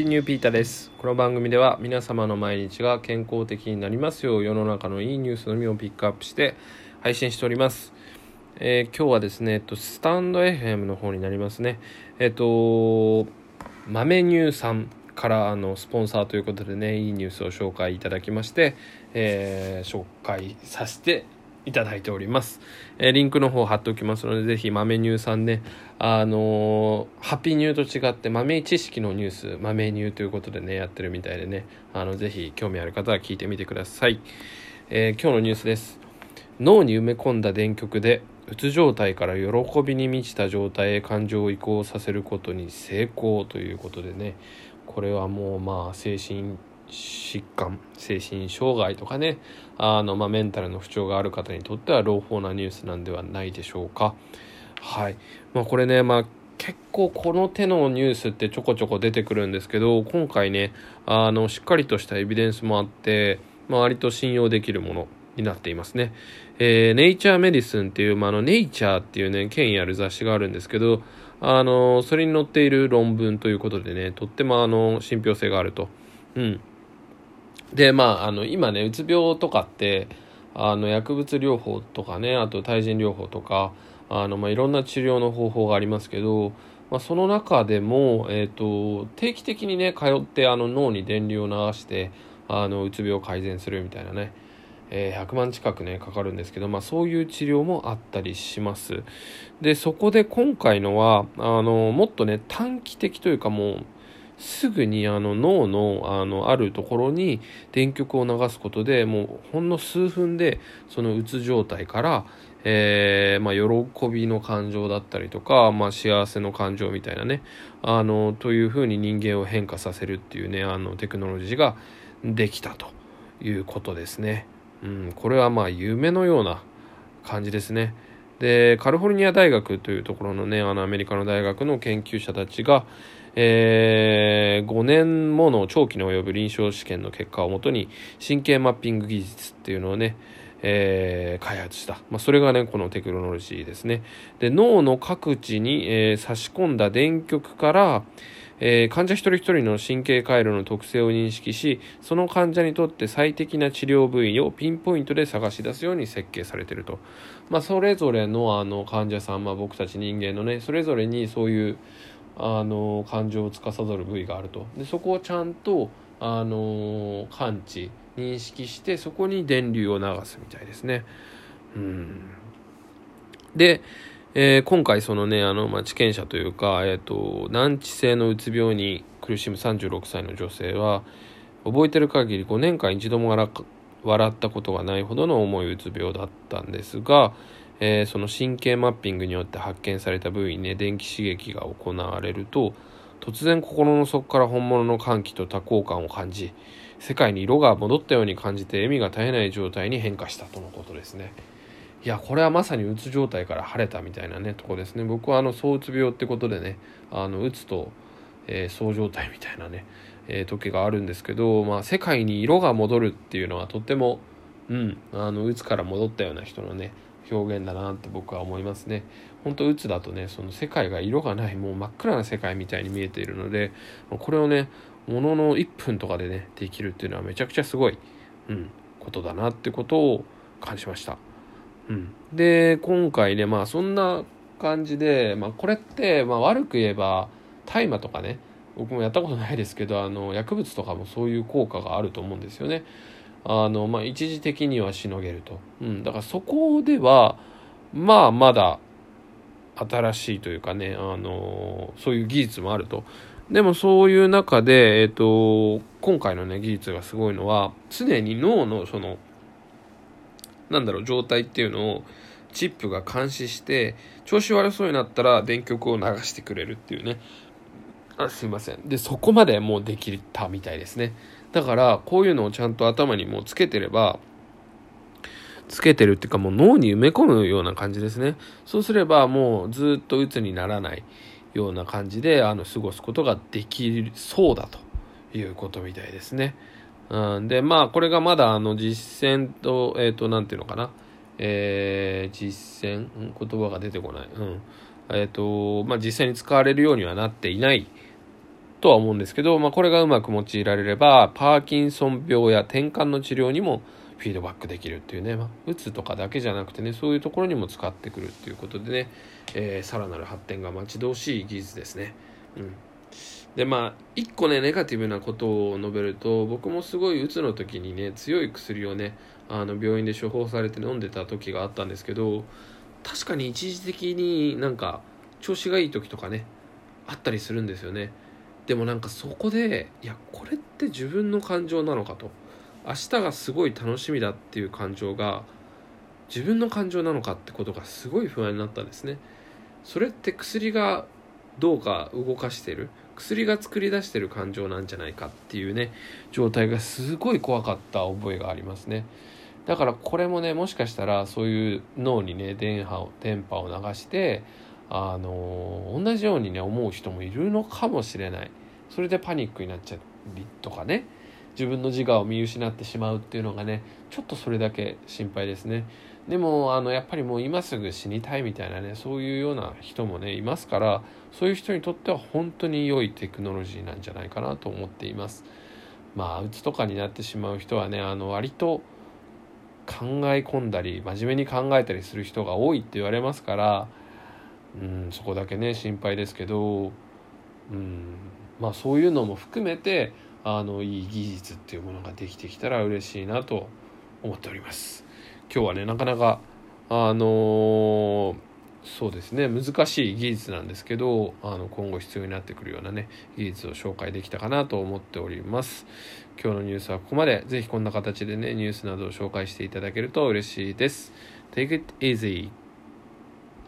ピーニューピーターですこの番組では皆様の毎日が健康的になりますよう世の中のいいニュースのみをピックアップして配信しておりますえー、今日はですね、えっと、スタンド FM の方になりますね。えっと、豆乳さんからあのスポンサーということでね、いいニュースを紹介いただきまして、えー、紹介させていただいております。えー、リンクの方貼っておきますので、ぜひ豆乳さんね、あのー、ハッピーニューと違って豆知識のニュース、豆乳ということでね、やってるみたいでね、あの、ぜひ興味ある方は聞いてみてください。えー、今日のニュースです。脳に埋め込んだ電極でうつ状態から喜びに満ちた状態へ感情を移行させることに成功ということでねこれはもうまあ精神疾患精神障害とかねあの、まあ、メンタルの不調がある方にとっては朗報なニュースなんではないでしょうかはいまあこれねまあ結構この手のニュースってちょこちょこ出てくるんですけど今回ねあのしっかりとしたエビデンスもあって、まあ、割と信用できるものになっていますね。えー、ネイチャーメディスンっていう、まあ、あの、ネイチャーっていうね、権威ある雑誌があるんですけど、あの、それに載っている論文ということでね、とってもあの、信憑性があると。うん。で、まあ、あの、今ね、うつ病とかって、あの、薬物療法とかね、あと対人療法とか、あの、まあ、いろんな治療の方法がありますけど、まあ、その中でも、えっ、ー、と、定期的にね、通って、あの、脳に電流を流して、あの、うつ病を改善するみたいなね、えー、100万近くねかかるんですけど、まあ、そういう治療もあったりします。でそこで今回のはあのもっとね短期的というかもうすぐにあの脳のあのあるところに電極を流すことでもうほんの数分でそのうつ状態から、えーまあ、喜びの感情だったりとか、まあ、幸せの感情みたいなねあのというふうに人間を変化させるっていうねあのテクノロジーができたということですね。うん、これはまあ夢のような感じですね。で、カリフォルニア大学というところのね、あのアメリカの大学の研究者たちが、えー、5年もの長期に及ぶ臨床試験の結果をもとに神経マッピング技術っていうのをね、えー、開発した。まあ、それがね、このテクノロジーですね。で、脳の各地に、えー、差し込んだ電極から、えー、患者一人一人の神経回路の特性を認識し、その患者にとって最適な治療部位をピンポイントで探し出すように設計されていると。まあ、それぞれのあの患者さん、まあ、僕たち人間のね、それぞれにそういうあの感情を司る部位があると。で、そこをちゃんとあの感知、認識して、そこに電流を流すみたいですね。うん。で、えー、今回そのね、あの、まあ、知見者というか、えっ、ー、と、難治性のうつ病に苦しむ36歳の女性は、覚えてる限り5年間一度も笑ったことがないほどの重いうつ病だったんですが、えー、その神経マッピングによって発見された部位にね、電気刺激が行われると、突然心の底から本物の歓喜と多幸感を感じ、世界に色が戻ったように感じて笑みが絶えない状態に変化したとのことですね。いやこれはまさにうつ状態から晴れたみたいなねとこですね僕はあの躁うつ病ってことでねあのうつと、えー、状態みたいなね、えー、時があるんですけど、まあ、世界に色が戻るっていうのはとってもうんあのうつから戻ったような人のね表現だなって僕は思いますね。本当うつだとねその世界が色がないもう真っ暗な世界みたいに見えているのでこれをねものの1分とかでねできるっていうのはめちゃくちゃすごい、うん、ことだなってことを感じました。うん、で今回ねまあそんな感じで、まあ、これって、まあ、悪く言えば大麻とかね僕もやったことないですけどあの薬物とかもそういう効果があると思うんですよね。あのまあ、一時的にはしのげると、うん、だからそこではまあまだ新しいというかねあのそういう技術もあると。でもそういう中で、えっ、と、今回のね技術がすごいのは常に脳のそのなんだろう、状態っていうのをチップが監視して、調子悪そうになったら電極を流してくれるっていうね。あすいません。で、そこまでもうできたみたいですね。だから、こういうのをちゃんと頭にもうつけてれば、つけてるっていうかもう脳に埋め込むような感じですね。そうすればもうずっと鬱にならないような感じであの過ごすことができそうだということみたいですね。うん、で、まあ、これがまだ、あの、実践と、えっ、ー、と、なんていうのかな。えー、実践、言葉が出てこない。うん。えっ、ー、と、まあ、実際に使われるようにはなっていないとは思うんですけど、まあ、これがうまく用いられればパーキンソン病や転換の治療にもフィードバックできるっていうね、まあ、うつとかだけじゃなくてねそういうところにも使ってくるっていうことでね、えー、さらなる発展が待ち遠しい技術ですね。うん。でまあ一個ねネガティブなことを述べると僕もすごいうつの時にね強い薬をねあの病院で処方されて飲んでた時があったんですけど確かに一時的になんか調子がいい時とかねあったりするんですよね。でもなんかそこでいやこれって自分の感情なのかと。明日がすごい楽しみだっていう感情が自分の感情なのかってことがすごい不安になったんですね。それって薬がどうか動かしてる？薬が作り出してる感情なんじゃないかっていうね状態がすごい怖かった覚えがありますね。だからこれもねもしかしたらそういう脳にね電波を電波を流してあの同じようにね思う人もいるのかもしれない。それでパニックになっちゃりとかね。自分の自我を見失ってしまうっていうのがねちょっとそれだけ心配ですね。でもあのやっぱりもう今すぐ死にたいみたいなねそういうような人もねいますからそういう人にとっては本当に良いテクノロジーなんじゃないかなと思っています。まあうつとかになってしまう人はねあの割と考え込んだり真面目に考えたりする人が多いって言われますからうんそこだけね心配ですけどうん。まあそういうのも含めてあのいい技術っていうものができてきたら嬉しいなと思っております。今日はねなかなかあのー、そうですね難しい技術なんですけどあの今後必要になってくるようなね技術を紹介できたかなと思っております。今日のニュースはここまで。ぜひこんな形でねニュースなどを紹介していただけると嬉しいです。Take it easy!